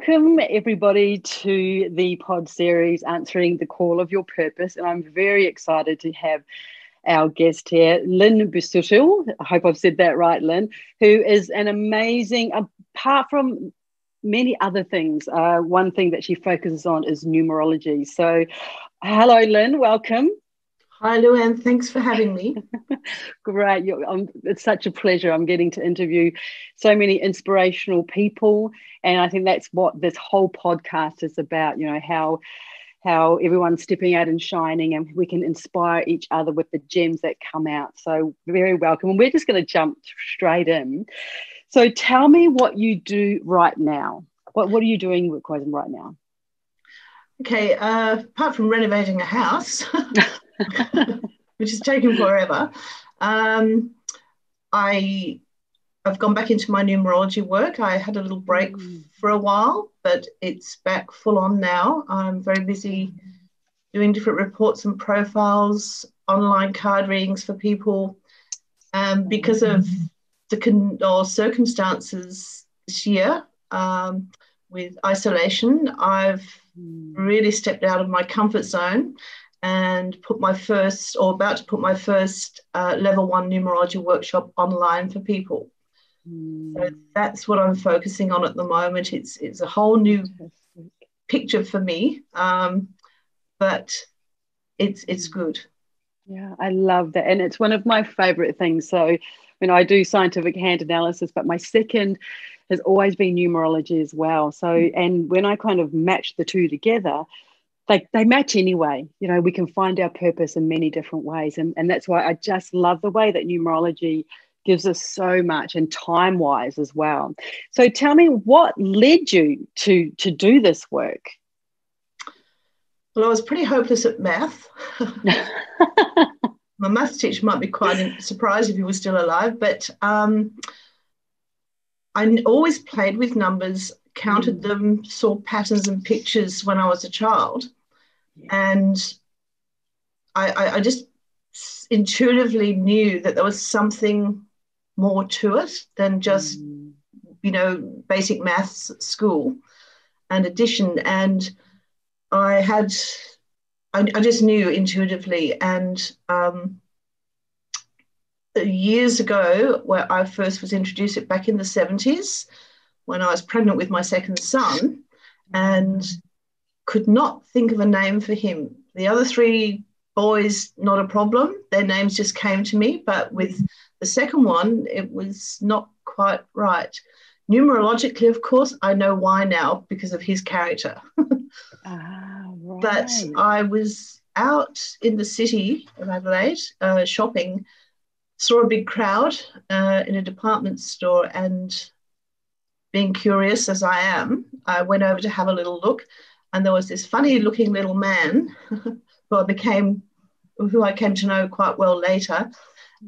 welcome everybody to the pod series Answering the Call of Your Purpose. And I'm very excited to have our guest here, Lynn Busutil. I hope I've said that right, Lynn, who is an amazing, apart from many other things, uh, one thing that she focuses on is numerology. So, hello, Lynn, welcome. Hi, Luann. Thanks for having me. Great. Um, it's such a pleasure. I'm getting to interview so many inspirational people. And I think that's what this whole podcast is about, you know, how how everyone's stepping out and shining and we can inspire each other with the gems that come out. So very welcome. And we're just going to jump straight in. So tell me what you do right now. What, what are you doing with Quasm right now? Okay, uh, apart from renovating a house, which has taken forever. Um, I I've gone back into my numerology work. I had a little break mm. for a while, but it's back full on now. I'm very busy doing different reports and profiles, online card readings for people. Um, because of the con- or circumstances this year um, with isolation, I've mm. really stepped out of my comfort zone and put my first, or about to put my first uh, level one numerology workshop online for people. Mm. So that's what I'm focusing on at the moment. It's it's a whole new picture for me, um, but it's it's hmm. good. Yeah, I love that, and it's one of my favorite things. So, you know, I do scientific hand analysis, but my second has always been numerology as well. So, mm. and when I kind of match the two together, they, they match anyway. You know, we can find our purpose in many different ways. And, and that's why I just love the way that numerology gives us so much and time wise as well. So tell me what led you to, to do this work? Well, I was pretty hopeless at math. My maths teacher might be quite surprised if he was still alive, but um, I always played with numbers, counted mm. them, saw patterns and pictures when I was a child and I, I, I just intuitively knew that there was something more to it than just mm. you know basic maths at school and addition. And i had i, I just knew intuitively. And um, years ago where i first was introduced it back in the 70s when i was pregnant with my second son and could not think of a name for him. The other three boys, not a problem. Their names just came to me. But with the second one, it was not quite right. Numerologically, of course, I know why now because of his character. ah, right. But I was out in the city of Adelaide uh, shopping, saw a big crowd uh, in a department store, and being curious as I am, I went over to have a little look and there was this funny looking little man who I became, who I came to know quite well later.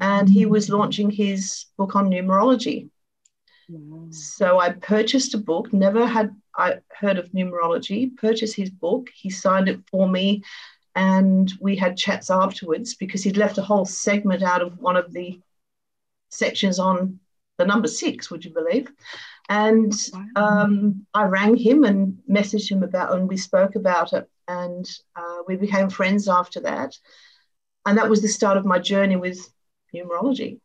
And he was launching his book on numerology. Wow. So I purchased a book, never had I heard of numerology, purchased his book. He signed it for me. And we had chats afterwards because he'd left a whole segment out of one of the sections on the number six, would you believe? And um, I rang him and messaged him about, and we spoke about it, and uh, we became friends after that. And that was the start of my journey with numerology.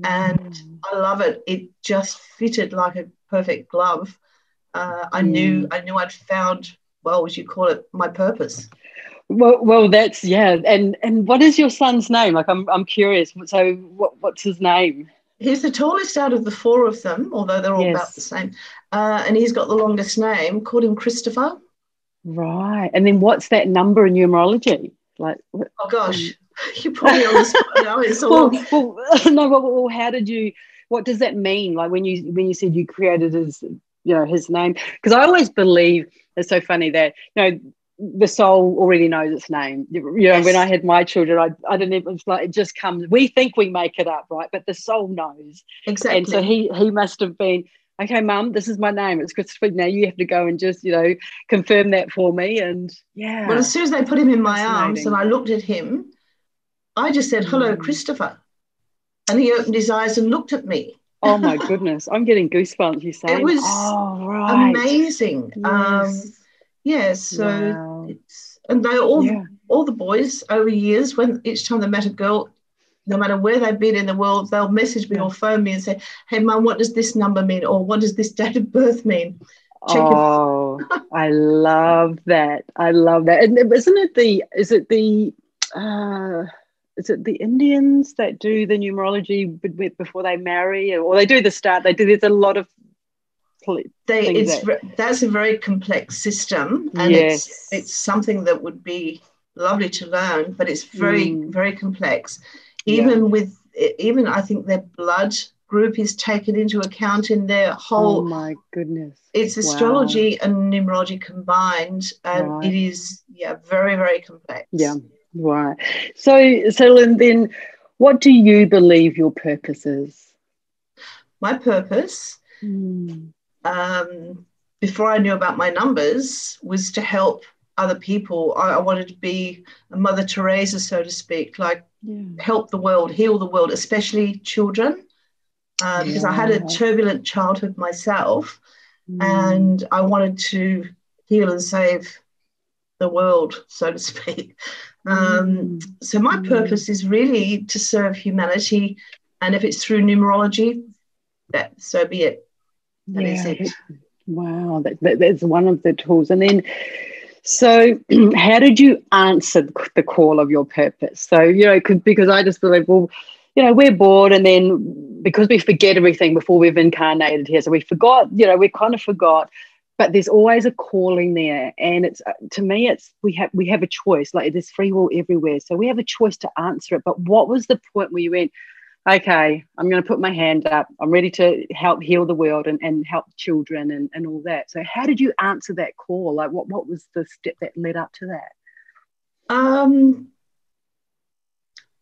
Mm. And I love it. It just fitted like a perfect glove. Uh, I mm. knew I knew I'd found, well, would you call it, my purpose. Well, well, that's yeah. And and what is your son's name? Like, I'm I'm curious. So, what what's his name? He's the tallest out of the four of them, although they're all yes. about the same. Uh, and he's got the longest name. Called him Christopher. Right. And then what's that number in numerology? Like, oh gosh, um, you me on the spot now. It's all. well, well, no, well, well, how did you? What does that mean? Like when you when you said you created his, you know, his name? Because I always believe it's so funny that you know the soul already knows its name. You know, yes. when I had my children, I, I didn't even, it's like, it just comes, we think we make it up, right? But the soul knows. Exactly. And so he, he must have been, okay, mum, this is my name. It's Christopher. Now you have to go and just, you know, confirm that for me. And yeah. Well, as soon as they put him in my arms and I looked at him, I just said, hello, mm. Christopher. And he opened his eyes and looked at me. Oh my goodness, I'm getting goosebumps. You say it was oh, right. amazing. Yes. Um, yeah, so Wow. it's and they all Yeah. all the boys over years when each time they met a girl, no matter where they've been in the world, they'll message me Yeah. or phone me and say, "Hey, mum, what does this number mean? Or what does this date of birth mean?" Check oh, I love that. I love that. And isn't it the? Is it the? Uh, is it the Indians that do the numerology be- be- before they marry, or they do the start? They do. There's a lot of. They, it's that- that's a very complex system, and Yes. it's it's something that would be lovely to learn, but it's very Mm. very complex. Yeah. Even with even I think their blood group is taken into account in their whole Oh my goodness. it's wow. astrology and numerology combined, and Right. it is yeah very very complex. Yeah. Right. So, so Lynn, then, what do you believe your purpose is? My purpose um, before I knew about my numbers was to help other people. I, I wanted to be a Mother Teresa, so to speak, like Yeah. help the world, heal the world, especially children. Uh, because I had a turbulent childhood myself, Mm. and I wanted to heal and save the world, so to speak. Um, Mm. so my Mm. purpose is really to serve humanity, and if it's through numerology, that so be it. That is it. wow, that, that, that's one of the tools. And then, so how did you answer the call of your purpose? So, you know, because I just believe, well, you know, we're bored, and then because we forget everything before we've incarnated here, so we forgot, you know, we kind of forgot. But there's always a calling there, and it's uh, to me, it's we have we have a choice. Like there's free will everywhere, so we have a choice to answer it. But what was the point where you went? Okay, I'm going to put my hand up. I'm ready to help heal the world and, and help children and, and all that. So, how did you answer that call? Like, what, what was the step that led up to that? Um,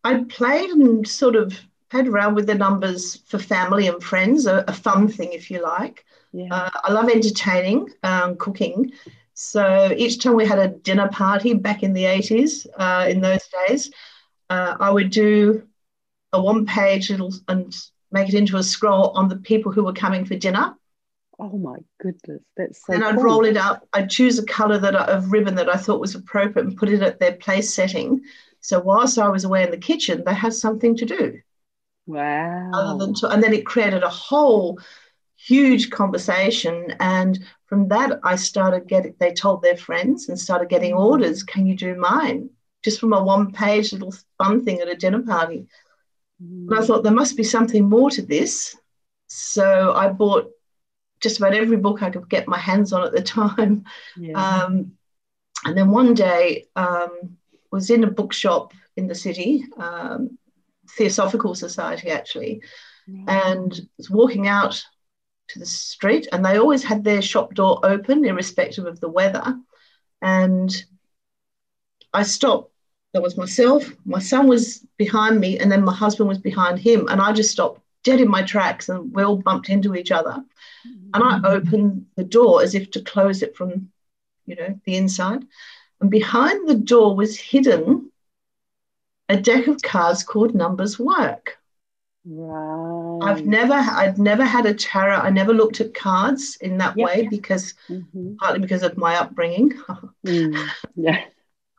I played and sort of played around with the numbers for family and friends, a, a fun thing, if you like. Yeah. Uh, I love entertaining, um, cooking. So each time we had a dinner party back in the 80s, uh, in those days, uh, I would do a one page little and make it into a scroll on the people who were coming for dinner. oh, my goodness. That's so and I'd cool. roll it up. I'd choose a colour that I, of ribbon that I thought was appropriate and put it at their place setting. So whilst I was away in the kitchen, they had something to do Wow. other than to, and then it created a whole huge conversation. And from that, I started getting. They told their friends and started getting mm-hmm. orders. Can you do mine? Just from a one-page little fun thing at a dinner party. And I thought there must be something more to this. So I bought just about every book I could get my hands on at the time. yeah. Um, and then one day um, was in a bookshop in the city, um, Theosophical Society actually, and was walking out to the street, and they always had their shop door open, irrespective of the weather. And I stopped. There was myself, my son was behind me, and then my husband was behind him, and I just stopped dead in my tracks, and we all bumped into each other. And I opened the door as if to close it from, you know, the inside. And behind the door was hidden a deck of cards called Numbers Work. Right. I've never, I'd never had a tarot. I never looked at cards in that Yep. way because Mhm. partly because of my upbringing. Mm. Yeah.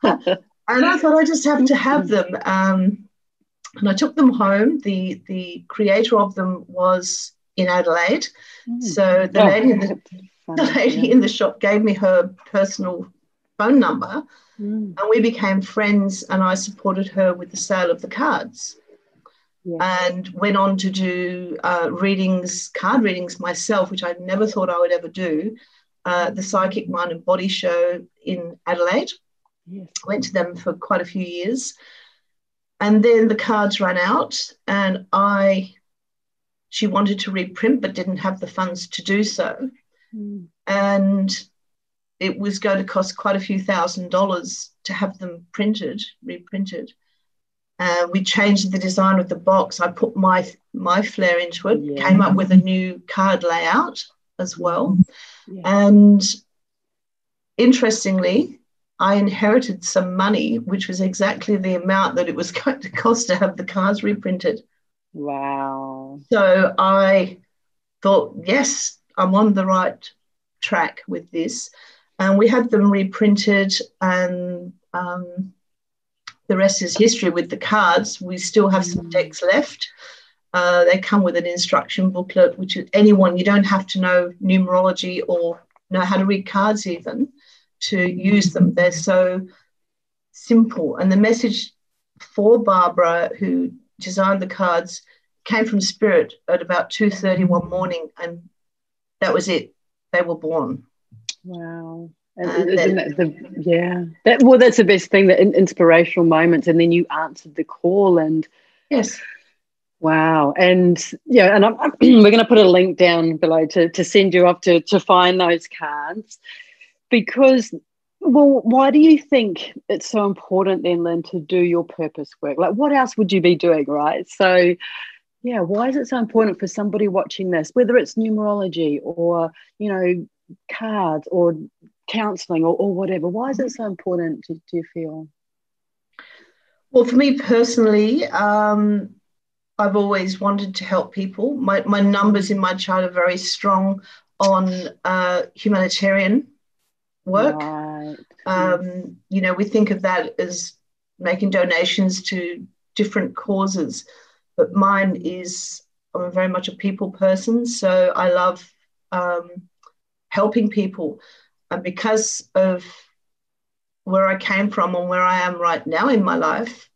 and I thought I just have to have them. Um, and I took them home. The the creator of them was in Adelaide. Mm. So the Oh, lady in the, the lady yeah. in the shop gave me her personal phone number Mm. and we became friends and I supported her with the sale of the cards Yeah. and went on to do uh, readings, card readings myself, which I never thought I would ever do. Uh, the Psychic Mind and Body Show in Adelaide. Yes. Went to them for quite a few years. And then the cards ran out and I, she wanted to reprint but didn't have the funds to do so Mm. and it was going to cost quite a few thousand dollars to have them printed, reprinted. Uh, we changed the design of the box. I put my my flair into it. Yeah. Came up with a new card layout as well. Yeah. And interestingly, I inherited some money, which was exactly the amount that it was going to cost to have the cards reprinted. Wow. So I thought, yes, I'm on the right track with this. And we had them reprinted, and um, the rest is history with the cards. We still have some mm. decks left. Uh, they come with an instruction booklet, which is anyone, you don't have to know numerology or know how to read cards even to use them. They're so simple. And the message for Barbara, who designed the cards, came from spirit at about 2.30 one morning and that was it. They were born. Wow. And isn't that the yeah that well that's the best thing that in, inspirational moments and then you answered the call and yes wow and yeah and I'm, I'm, we're going to put a link down below to, to send you off to, to find those cards because well why do you think it's so important then lynn to do your purpose work? Like what else would you be doing right? So yeah why is it so important for somebody watching this whether it's numerology or you know cards or counseling or, or whatever? Why is it so important do, do you feel? Well for me personally um, i've always wanted to help people. My, my numbers in my chart are very strong on uh, humanitarian work. Right. um, you know we think of that as making donations to different causes but mine is i'm very much a people person so i love um, helping people. And because of where I came from and where I am right now in my life,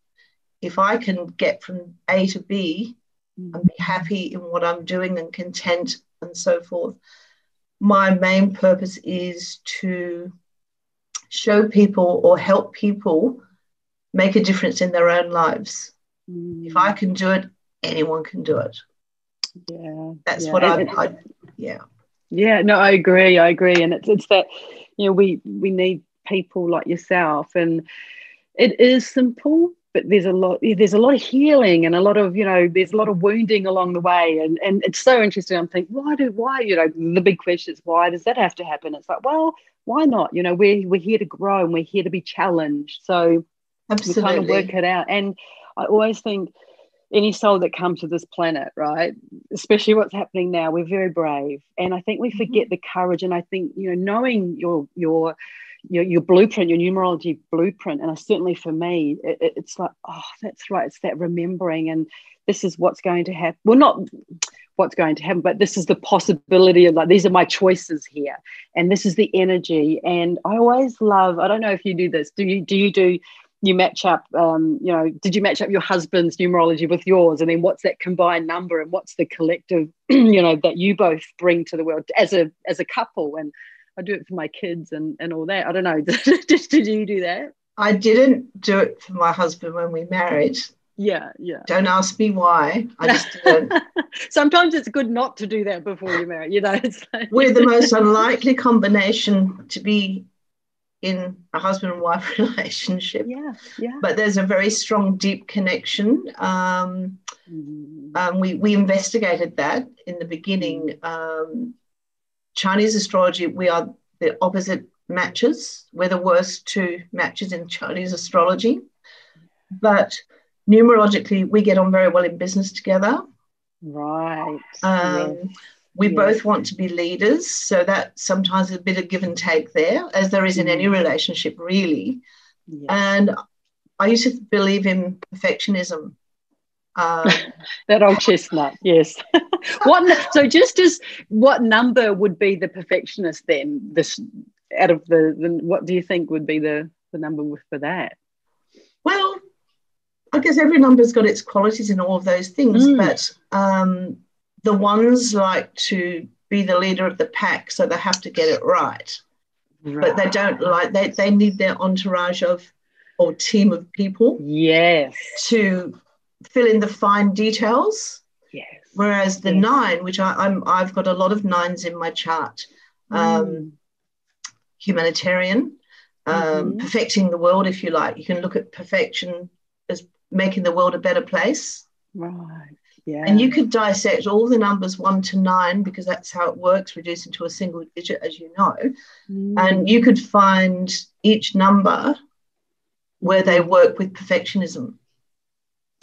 if I can get from A to B and be happy in what I'm doing and content and so forth, my main purpose is to show people or help people make a difference in their own lives. Mm. If I can do it, anyone can do it. Yeah. That's yeah. what I, I, yeah. Yeah, no, I agree. I agree, and it's it's that you know we we need people like yourself, and it is simple, but there's a lot there's a lot of healing and a lot of you know there's a lot of wounding along the way, and and it's so interesting. I'm thinking, why do why you know the big question is why does that have to happen? It's like, well, why not? You know, we're we're here to grow and we're here to be challenged, so Absolutely. we kind of work it out. And I always think any soul that comes to this planet, right? Especially what's happening now, we're very brave, and I think we forget mm-hmm. the courage. And I think you know, knowing your your your, your blueprint, your numerology blueprint, and I, certainly for me, it, it's like, oh, that's right. It's that remembering, and this is what's going to happen. Well, not what's going to happen, but this is the possibility of like these are my choices here, and this is the energy. And I always love. I don't know if you do this. Do you do you do you match up um, you know did you match up your husband's numerology with yours and then what's that combined number and what's the collective you know that you both bring to the world as a as a couple and i do it for my kids and and all that i don't know did, did you do that i didn't do it for my husband when we married yeah yeah don't ask me why i just didn't sometimes it's good not to do that before you marry you know it's like... we're the most unlikely combination to be in a husband and wife relationship. Yeah, yeah. But there's a very strong, deep connection. Um, mm. um, we, we investigated that in the beginning. Um, Chinese astrology, we are the opposite matches. We're the worst two matches in Chinese astrology. But numerologically, we get on very well in business together. Right. Um, yes. We yeah. both want to be leaders, so that sometimes a bit of give and take there, as there is in any mm. relationship, really. Yeah. And I used to believe in perfectionism. Um, that old chestnut, yes. what so just as what number would be the perfectionist then? This out of the, the what do you think would be the the number for that? Well, I guess every number's got its qualities in all of those things, mm. but um, the ones like to be the leader of the pack, so they have to get it right. right. But they don't like they they need their entourage of or team of people. Yes. To fill in the fine details. Yes. Whereas the yes. nine, which I, I'm I've got a lot of nines in my chart. Mm. Um, humanitarian, um, mm-hmm. perfecting the world, if you like. You can look at perfection as making the world a better place. Right. Yeah. And you could dissect all the numbers one to nine because that's how it works, reducing to a single digit, as you know. Mm. And you could find each number where they work with perfectionism.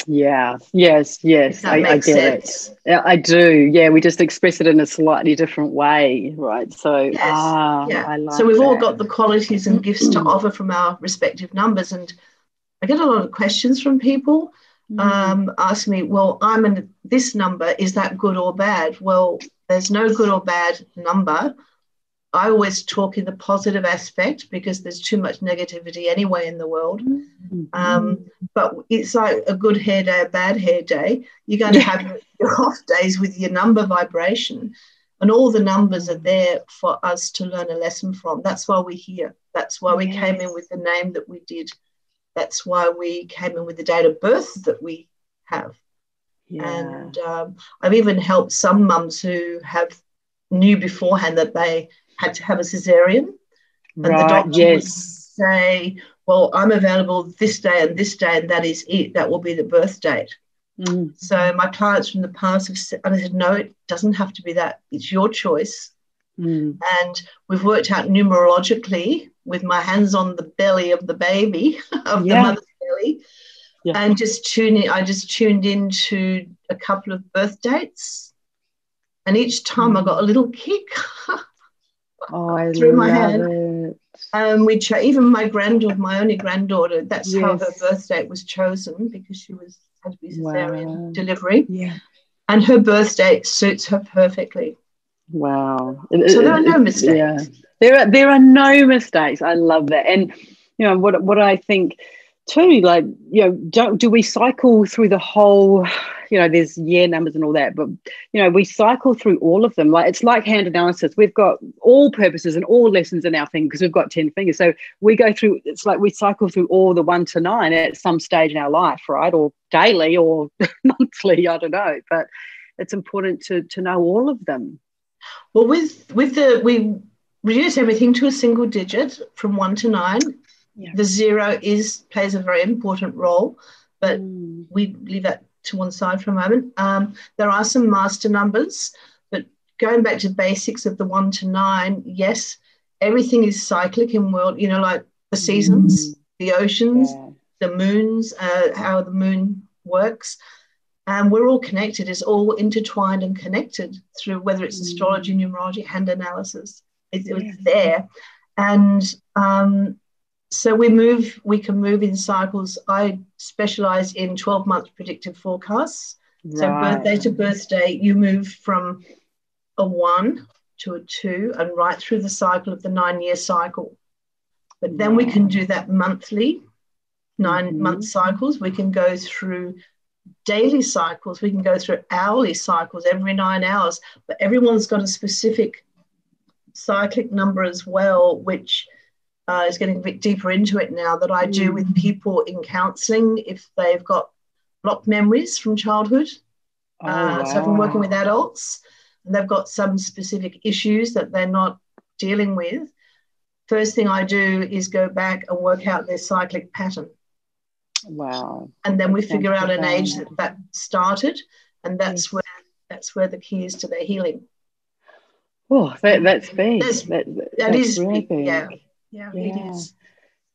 Yeah, yes, yes, I, I, get sense. it. I do. Yeah, we just express it in a slightly different way, right? So, yes. ah, yeah. I like So we've that. all got the qualities and gifts to offer from our respective numbers, and I get a lot of questions from people mm. um, ask me, "Well, I'm in this number. Is that good or bad?" Well, there's no good or bad number. I always talk in the positive aspect because there's too much negativity anyway in the world. Mm-hmm. Um, but it's like a good hair day, a bad hair day. You're going to have your off days with your number vibration, and all the numbers are there for us to learn a lesson from. That's why we're here. That's why we yes. came in with the name that we did. That's why we came in with the date of birth that we have. Yeah. And um, I've even helped some mums who have knew beforehand that they had to have a cesarean. And right, the doctor yes. would say, Well, I'm available this day and this day, and that is it. That will be the birth date. Mm. So my clients from the past have said, and I said, No, it doesn't have to be that. It's your choice. Mm. And we've worked out numerologically with my hands on the belly of the baby, of yeah. the mother's belly. Yeah. And just tuning, I just tuned into a couple of birth dates. And each time mm. I got a little kick. Oh, I through my hand. It. Um, we cho- even my granddaughter, my only granddaughter, that's yes. how her birth date was chosen because she was had to be cesarean wow. delivery. Yeah. And her birth date suits her perfectly. Wow. So there are no mistakes. Yeah. There are there are no mistakes. I love that. And you know what what I think too, like, you know, don't do we cycle through the whole you know, there's year numbers and all that, but you know, we cycle through all of them. Like it's like hand analysis. We've got all purposes and all lessons in our thing because we've got 10 fingers. So we go through, it's like we cycle through all the one to nine at some stage in our life, right? Or daily or monthly, I don't know. But it's important to to know all of them. Well, with with the we reduce everything to a single digit from one to nine. Yeah. The zero is plays a very important role, but mm. we leave that to one side for a moment. Um, there are some master numbers, but going back to basics of the one to nine, yes, everything is cyclic in world, you know, like the seasons, mm. the oceans, yeah. the moons, uh, how the moon works. And we're all connected, it's all intertwined and connected through whether it's mm. astrology, numerology, hand analysis. It, yeah. It's there. And um, so we move, we can move in cycles. I specialize in 12 month predictive forecasts. Right. So birthday to birthday, you move from a one to a two and right through the cycle of the nine year cycle. But then we can do that monthly, 9 mm-hmm. month cycles. We can go through daily cycles. We can go through hourly cycles every nine hours. But everyone's got a specific cyclic number as well, which uh, is getting a bit deeper into it now that I do with mm. people in counselling if they've got blocked memories from childhood. Oh, uh, wow. So I've been working with adults and they've got some specific issues that they're not dealing with. First thing I do is go back and work out their cyclic pattern. Wow. And then we figure out an age that that started, and that's yes. where that's where the key is to their healing. Oh, that, that's big. That's, that, that that's is really big. Yeah yeah, yeah. it is.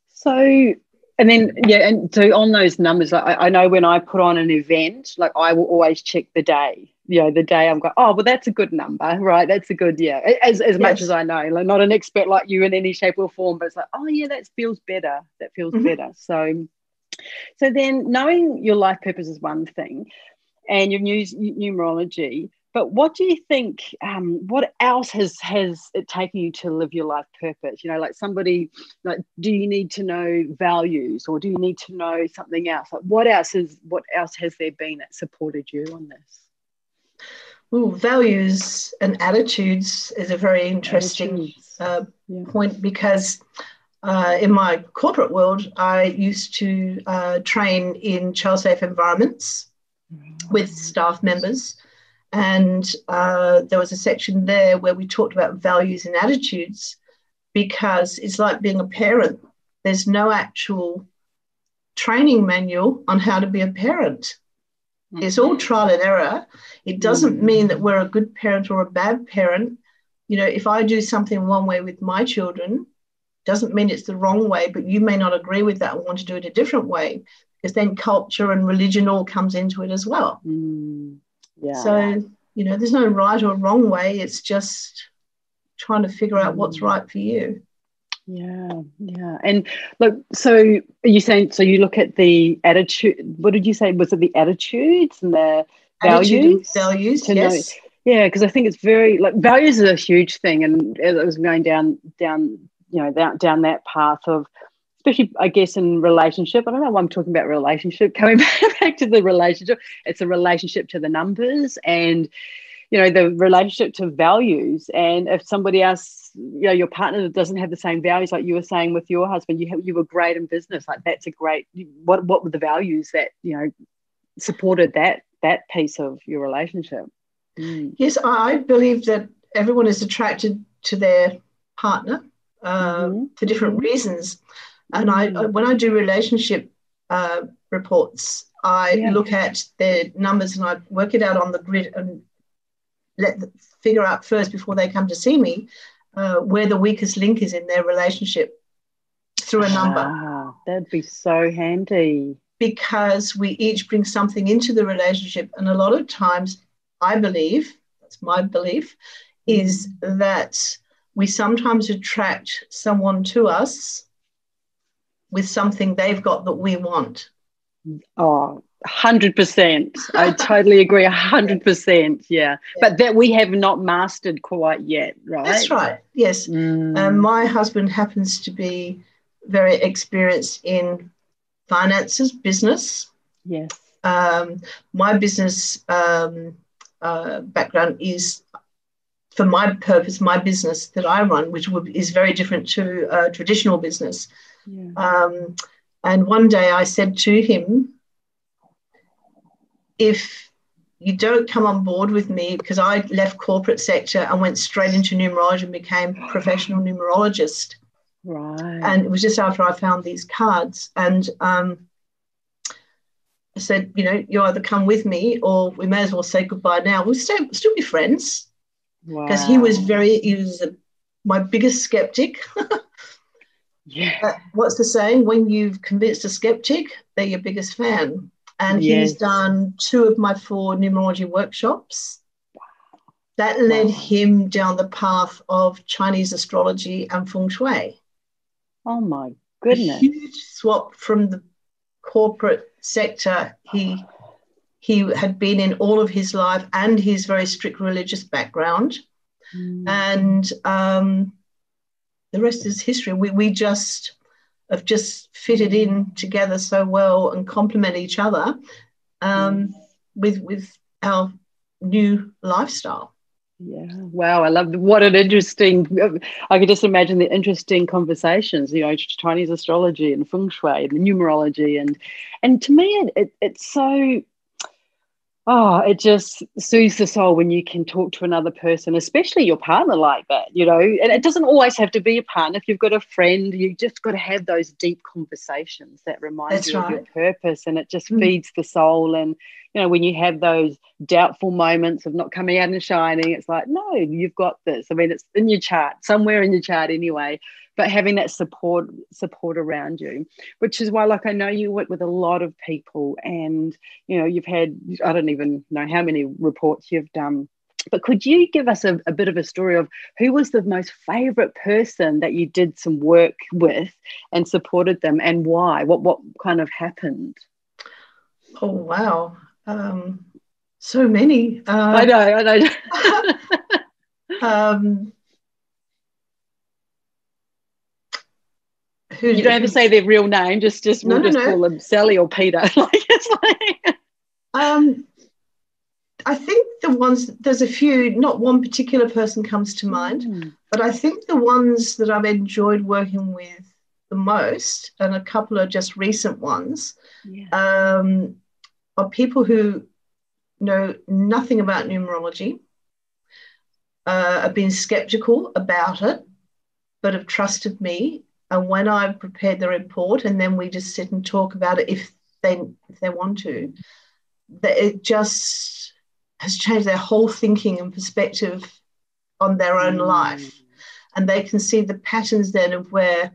So and then yeah, and so on those numbers, I, I know when I put on an event, like I will always check the day. You know, the day I'm going, oh well, that's a good number, right? That's a good yeah. As as yes. much as I know, like not an expert like you in any shape or form, but it's like, oh yeah, that feels better. That feels mm-hmm. better. So, so then knowing your life purpose is one thing, and your news numerology. But what do you think? Um, what else has has it taken you to live your life purpose? You know, like somebody like, do you need to know values, or do you need to know something else? Like, what else is what else has there been that supported you on this? Well, values and attitudes is a very interesting uh, yeah. point because uh, in my corporate world, I used to uh, train in child safe environments with staff members. And uh, there was a section there where we talked about values and attitudes because it's like being a parent. There's no actual training manual on how to be a parent. Mm-hmm. It's all trial and error. It doesn't mm-hmm. mean that we're a good parent or a bad parent. You know, if I do something one way with my children, doesn't mean it's the wrong way, but you may not agree with that and want to do it a different way because then culture and religion all comes into it as well. Mm, yeah. So, you know, there's no right or wrong way. It's just trying to figure out what's right for you. Yeah, yeah. And look, so are you saying so you look at the attitude what did you say? Was it the attitudes and the Attitude values? values, to know- yes. Yeah, because I think it's very like values is a huge thing, and as I was going down down you know down down that path of especially I guess in relationship. I don't know why I'm talking about relationship. Coming back to the relationship, it's a relationship to the numbers and you know the relationship to values. And if somebody else, you know, your partner doesn't have the same values, like you were saying with your husband, you have, you were great in business. Like that's a great. What what were the values that you know supported that that piece of your relationship? Mm. Yes, I believe that everyone is attracted to their partner uh, Mhm. for different reasons. And I, Mhm. when I do relationship uh, reports, I Yeah. look at their numbers and I work it out on the grid and let them figure out first before they come to see me uh, where the weakest link is in their relationship through a number. Ah, that'd be so handy. because we each bring something into the relationship. And a lot of times, I believe, that's my belief, is that we sometimes attract someone to us with something they've got that we want. Oh, 100%. I totally agree. 100%. Yeah. But that we have not mastered quite yet, right? That's right. Yes. Mm. Um, my husband happens to be very experienced in finances, business. yes. Um, my business um, uh, background is, for my purpose, my business that I run, which would, is very different to uh, traditional business. Yeah. Um, and one day I said to him, if you don't come on board with me, because I left corporate sector and went straight into numerology and became a professional numerologist. Right. And it was just after I found these cards. And um, I said, you know, you either come with me or we may as well say goodbye now. We'll stay, still be friends because he was very, he was a, my biggest skeptic. Yeah. Uh, what's the saying? When you've convinced a skeptic, they're your biggest fan. And Yes. he's done two of my four numerology workshops. That led Wow. him down the path of Chinese astrology and feng shui. Oh, my A goodness. huge swap from the corporate sector. He he had been in all of his life and his very strict religious background. Mm. and um, the rest is history. We, we just have just fitted in together so well and complement each other um, with with our new lifestyle. Yeah. Wow. I love what an interesting. I could just imagine the interesting conversations. You know, Chinese astrology and feng shui and the numerology, and and to me, it, it it's so. Oh, it just soothes the soul when you can talk to another person, especially your partner like that, you know. And it doesn't always have to be a partner. If you've got a friend, you just got to have those deep conversations that remind That's you of your purpose, and it just Mm. feeds the soul. And you know, when you have those doubtful moments of not coming out and shining, it's like, no, you've got this. I mean, it's in your chart, somewhere in your chart anyway. But having that support support around you, which is why, like, I know you work with a lot of people, and you know, you've had I don't even know how many reports you've done. But could you give us a, a bit of a story of who was the most favorite person that you did some work with and supported them, and why? What what kind of happened? Oh wow, um, so many. I Uh, know, I know. um, who, you don't have to say their real name. Just just No, we'll no, just no. call them Sally or Peter. like it's like Um, I think the ones there's a few. Not one particular person comes to mind. Mm, But I think the ones that I've enjoyed working with the most, and a couple are just recent ones, yeah. um, are people who know nothing about numerology, uh, have been skeptical about it, but have trusted me. And when I've prepared the report, and then we just sit and talk about it if they if they want to, that it just has changed their whole thinking and perspective on their own Mm. life and they can see the patterns then of where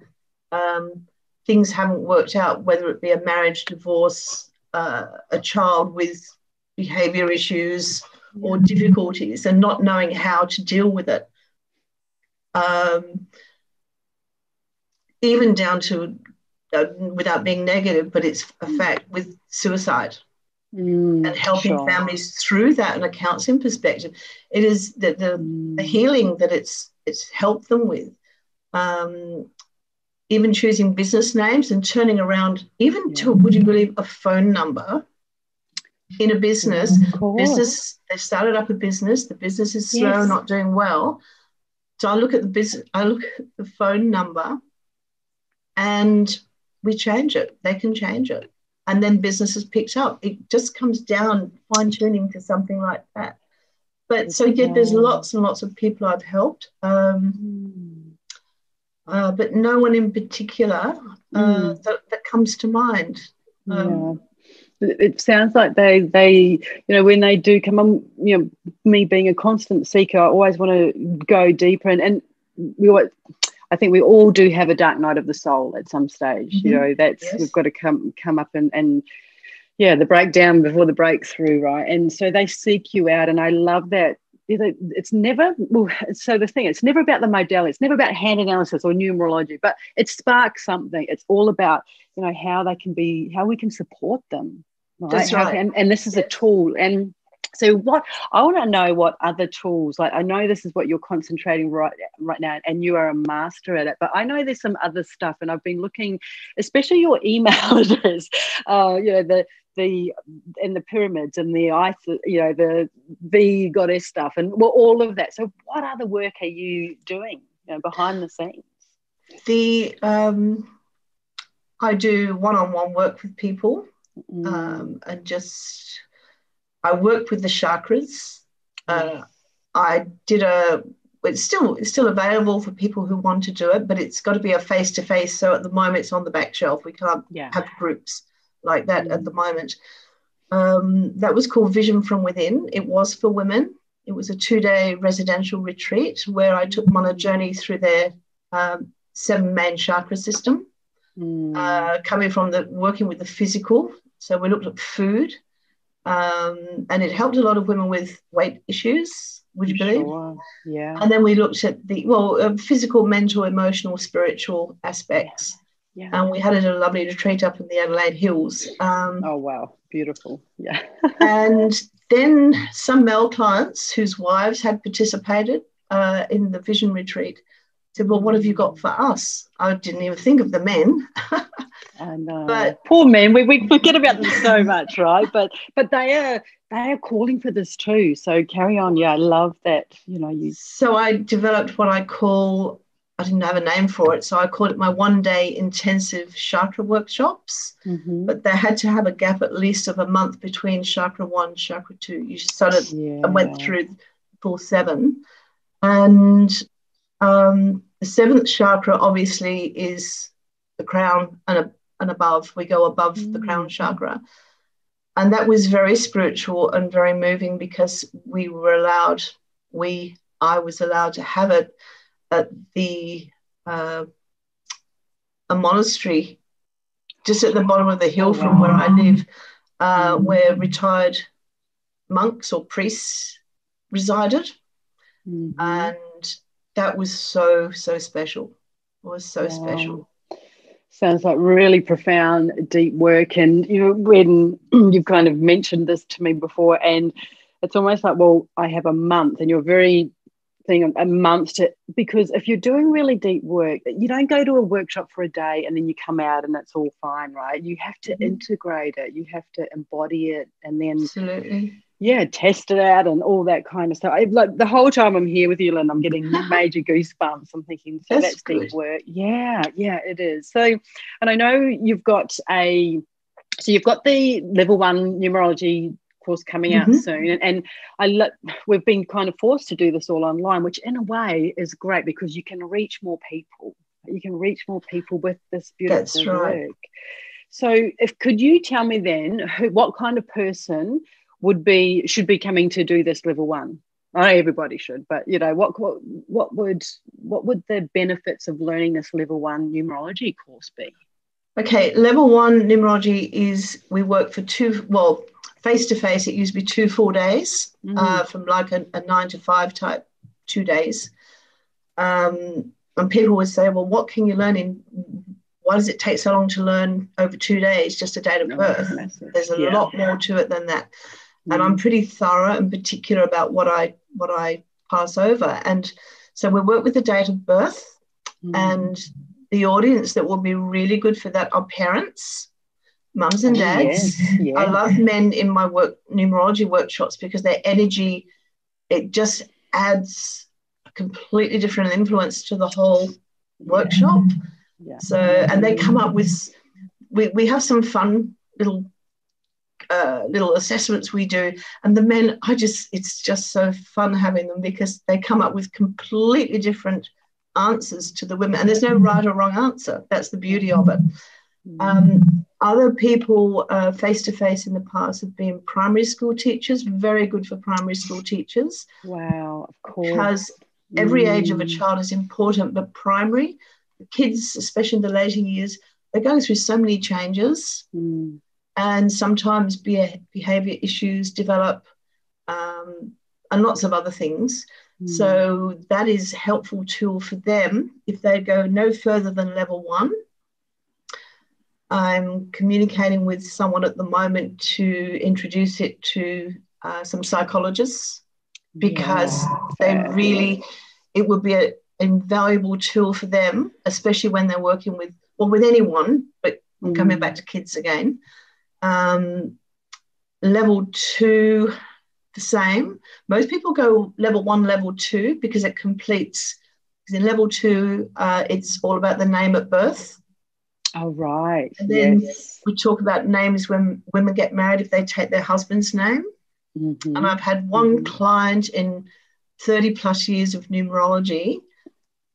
um, things haven't worked out, whether it be a marriage, divorce, uh, a child with behavior issues or difficulties, and not knowing how to deal with it. Um, even down to, uh, without being negative, but it's a fact with suicide. Mm, and helping sure. families through that in a counselling perspective, it is the, the, mm. the healing that it's it's helped them with. Um, even choosing business names and turning around, even yeah. to would you believe a phone number in a business. Business they started up a business. The business is slow, yes. not doing well. So I look at the business. I look at the phone number, and we change it. They can change it, and then business is picked up. It just comes down fine tuning to something like that. But so yeah, there's lots and lots of people I've helped. Um, mm uh, but no one in particular uh, mm. that, that, comes to mind. Um, yeah. It sounds like they, they, you know, when they do come on, you know, me being a constant seeker, I always want to go deeper. And, and we always, I think we all do have a dark night of the soul at some stage. Mm-hmm. You know, that's yes. we've got to come come up and and yeah, the breakdown before the breakthrough, right? And so they seek you out, and I love that it's never so the thing it's never about the modality it's never about hand analysis or numerology but it sparks something it's all about you know how they can be how we can support them right, That's right. and, and this is a tool and so what I want to know what other tools like I know this is what you're concentrating right right now and you are a master at it but I know there's some other stuff and I've been looking especially your email address uh, you know the the in the pyramids and the ice you know the the goddess stuff and well, all of that. So what other work are you doing you know, behind the scenes? The um I do one-on-one work with people mm. um, and just I worked with the chakras. Uh, I did a. It's still it's still available for people who want to do it, but it's got to be a face to face. So at the moment, it's on the back shelf. We can't yeah. have groups like that mm. at the moment. Um, that was called Vision from Within. It was for women. It was a two day residential retreat where I took them on a journey through their um, seven main chakra system, mm. uh, coming from the working with the physical. So we looked at food, um, and it helped a lot of women with weight issues. Would you believe? Sure. Yeah. And then we looked at the well, uh, physical, mental, emotional, spiritual aspects. Yeah. And we had a lovely retreat up in the Adelaide Hills. Um, oh wow, beautiful! Yeah. and then some male clients whose wives had participated uh, in the vision retreat said, "Well, what have you got for us?" I didn't even think of the men. And uh, but poor men, we, we forget about them so much, right? But but they are they are calling for this too. So carry on. Yeah, I love that. You know, you. So I developed what I call I didn't have a name for it, so I called it my one day intensive chakra workshops. Mm-hmm. But they had to have a gap at least of a month between chakra one, chakra two. You just started yeah. and went through full seven, and um, the seventh chakra obviously is the crown and and above. We go above mm. the crown chakra. And that was very spiritual and very moving because we were allowed, we, I was allowed to have it at the, uh, a monastery just at the bottom of the hill from where I live, uh, mm. where retired monks or priests resided. Mm-hmm. And that was so, so special. It was so wow. special sounds like really profound, deep work. And you know, when you've kind of mentioned this to me before, and it's almost like, well, I have a month, and you're very thing a month to because if you're doing really deep work, you don't go to a workshop for a day and then you come out and it's all fine, right? You have to mm-hmm. integrate it, you have to embody it, and then absolutely yeah, test it out and all that kind of stuff. I, like the whole time I'm here with you, Lynn, I'm getting major goosebumps. I'm thinking, so that's, that's deep work. Yeah, yeah, it is. So, and I know you've got a, so you've got the level one numerology course coming out mm-hmm. soon, and, and I look, we've been kind of forced to do this all online, which in a way is great because you can reach more people. You can reach more people with this beautiful that's right. work. So, if could you tell me then who, what kind of person would be should be coming to do this level one I know everybody should, but you know what, what what would what would the benefits of learning this level one numerology course be? Okay, level one numerology is we work for two, well, face to face, it used to be two full days mm. uh, from like a, a, nine to five type, two days. Um, and people would say, well, what can you learn in, why does it take so long to learn over two days, just a date of birth? There's a yeah. lot more to it than that. Mm. And I'm mm. pretty thorough and particular about what I, what I pass over. And so we work with the date of birth mm. and the audience that will be really good for that are parents mums and dads. Yes, yes. I love men in my work numerology workshops because their energy it just adds a completely different influence to the whole workshop. Yeah. So and they come up with we, we have some fun little uh, little assessments we do and the men I just it's just so fun having them because they come up with completely different answers to the women and there's no right or wrong answer that's the beauty of it um, other people face to face in the past have been primary school teachers, very good for primary school teachers. Wow, of course. Because every mm. age of a mm. child is important, but primary, the kids, especially in the later years, they're going through so many changes. Mm. And sometimes be- behavior issues develop um, and lots of other things. Mm. So that is a helpful tool for them if they go no further than level one I'm communicating with someone at the moment to introduce it to uh, some psychologists because yeah. they really, it would be an invaluable tool for them, especially when they're working with, well, with anyone, but mm. coming back to kids again. Um, level two, the same. Most people go level one, level two because it completes. Because in level two, uh, it's all about the name at birth. Oh, right. And then yes. we talk about names when women get married if they take their husband's name. Mm-hmm. And I've had one mm-hmm. client in 30 plus years of numerology.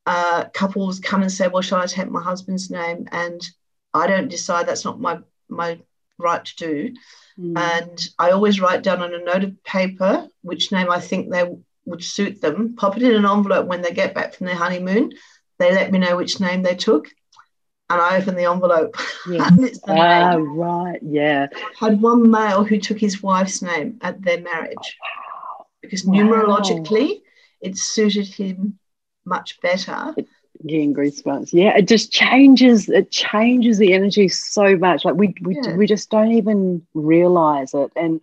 Uh, couples come and say, Well, shall I take my husband's name? And I don't decide that's not my, my right to do. Mm. And I always write down on a note of paper which name I think they would suit them, pop it in an envelope when they get back from their honeymoon. They let me know which name they took and I open the envelope. Yeah. and it's the ah, name. right, yeah. Had one male who took his wife's name at their marriage oh, wow. because wow. numerologically it suited him much better. Getting goosebumps. Yeah, it just changes. It changes the energy so much. Like we we, yeah. we just don't even realize it. And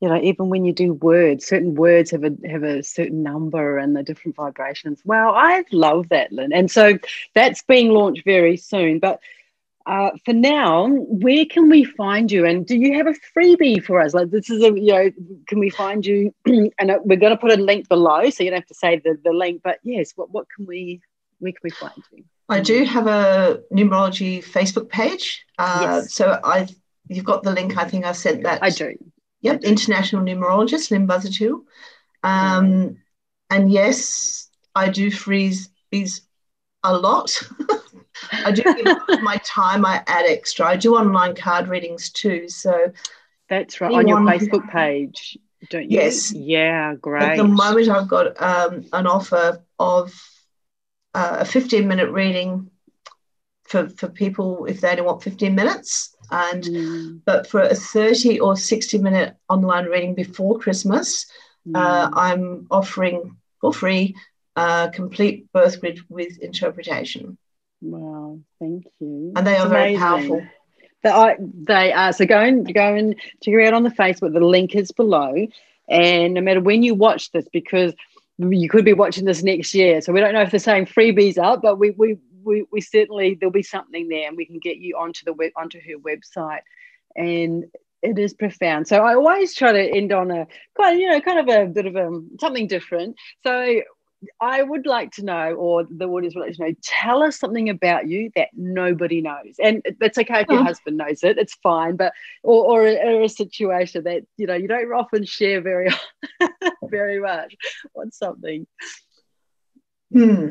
you know, even when you do words, certain words have a have a certain number and the different vibrations. Wow, I love that, Lynn. And so that's being launched very soon. But uh, for now, where can we find you? And do you have a freebie for us? Like this is a you know, can we find you? and uh, we're going to put a link below, so you don't have to say the, the link. But yes, what what can we where can we find you? I do have a numerology Facebook page. Uh, yes. So I you've got the link. I think I sent that. I do. Yep, international numerologist, Lynn Buzzatu. Um, and yes, I do freeze these a lot. I do give my time, I add extra. I do online card readings too. So that's right. On your Facebook page, don't you? Yes. Yeah, great. At the moment, I've got um, an offer of uh, a 15 minute reading for, for people if they only want 15 minutes. And mm. but for a 30 or 60 minute online reading before Christmas, uh, mm. uh, I'm offering for free a complete birth grid with interpretation. Wow, thank you. And they are very powerful. They are, they are. So go and go and check it out on the Facebook. The link is below. And no matter when you watch this, because you could be watching this next year. So we don't know if the same freebies up, but we we we, we certainly there'll be something there and we can get you onto the web onto her website. And it is profound. So i always try to end on a quite you know kind of a bit of a something different. So I would like to know, or the audience would like to know, tell us something about you that nobody knows. And that's okay if your oh. husband knows it, it's fine, but or, or, a, or a situation that you know you don't often share very very much. What's something? Hmm.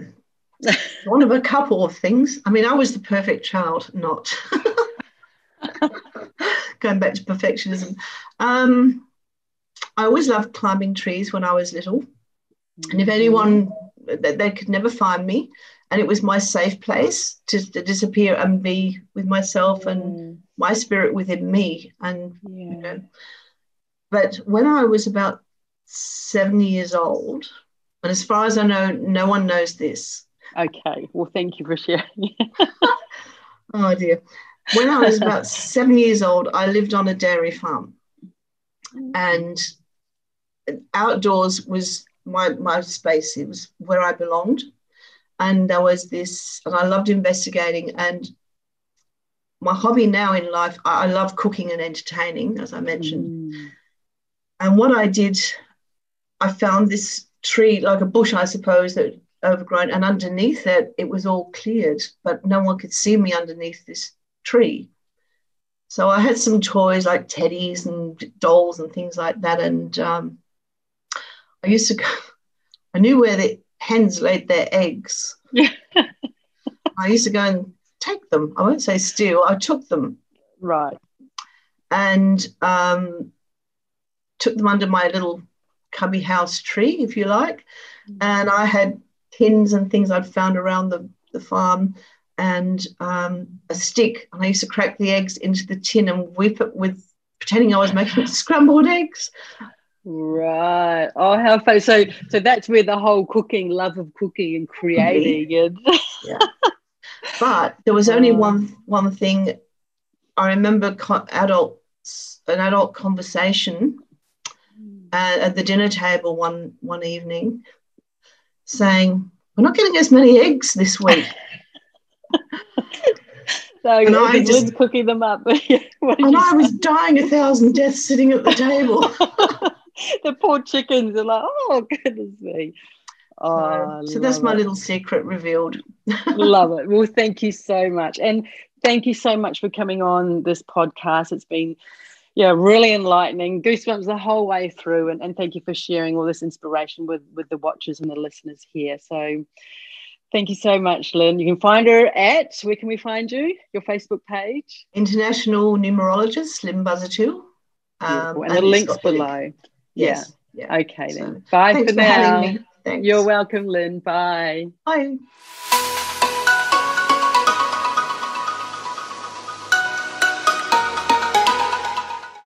one of a couple of things. I mean, I was the perfect child, not going back to perfectionism. Um, I always loved climbing trees when I was little. And if anyone they, they could never find me. And it was my safe place to, to disappear and be with myself and Mm. my spirit within me. And Yeah. you know, but when I was about seven years old, and as far as I know, no one knows this. Okay. Well, thank you for sharing. Oh dear. When I was about seven years old, I lived on a dairy farm, and outdoors was my my space. It was where I belonged, and there was this, and I loved investigating. And my hobby now in life, I, I love cooking and entertaining, as I mentioned. Mm. And what I did, I found this tree, like a bush, I suppose, that overgrown, and underneath it, it was all cleared, but no one could see me underneath this tree. So I had some toys like teddies and dolls and things like that. And um, I used to go, I knew where the hens laid their eggs. I used to go and take them. I won't say steal, I took them Right. and um, took them under my little cubby house tree, if you like. And I had tins and things I'd found around the, the farm and um, a stick. And I used to crack the eggs into the tin and whip it with pretending I was making scrambled eggs. Right. Oh, how fun. So, so that's where the whole cooking, love of cooking and creating, and But there was only one one thing. I remember co- adults an adult conversation uh, at the dinner table one one evening, saying, "We're not getting as many eggs this week." so And I just- cooking them up. And I was dying a thousand deaths sitting at the table. the poor chickens are like, oh goodness me. Oh, so that's my it. little secret revealed. love it. Well, thank you so much, and thank you so much for coming on this podcast. It's been yeah, really enlightening. Goosebumps the whole way through, and, and thank you for sharing all this inspiration with with the watchers and the listeners here. So. Thank you so much, Lynn. You can find her at where can we find you? Your Facebook page. International numerologist Lynn Buzzatu. Beautiful. and Um, the links below. Yes. Yeah. Okay So, then. Bye for for now. me. You're welcome, Lynn. Bye. Bye.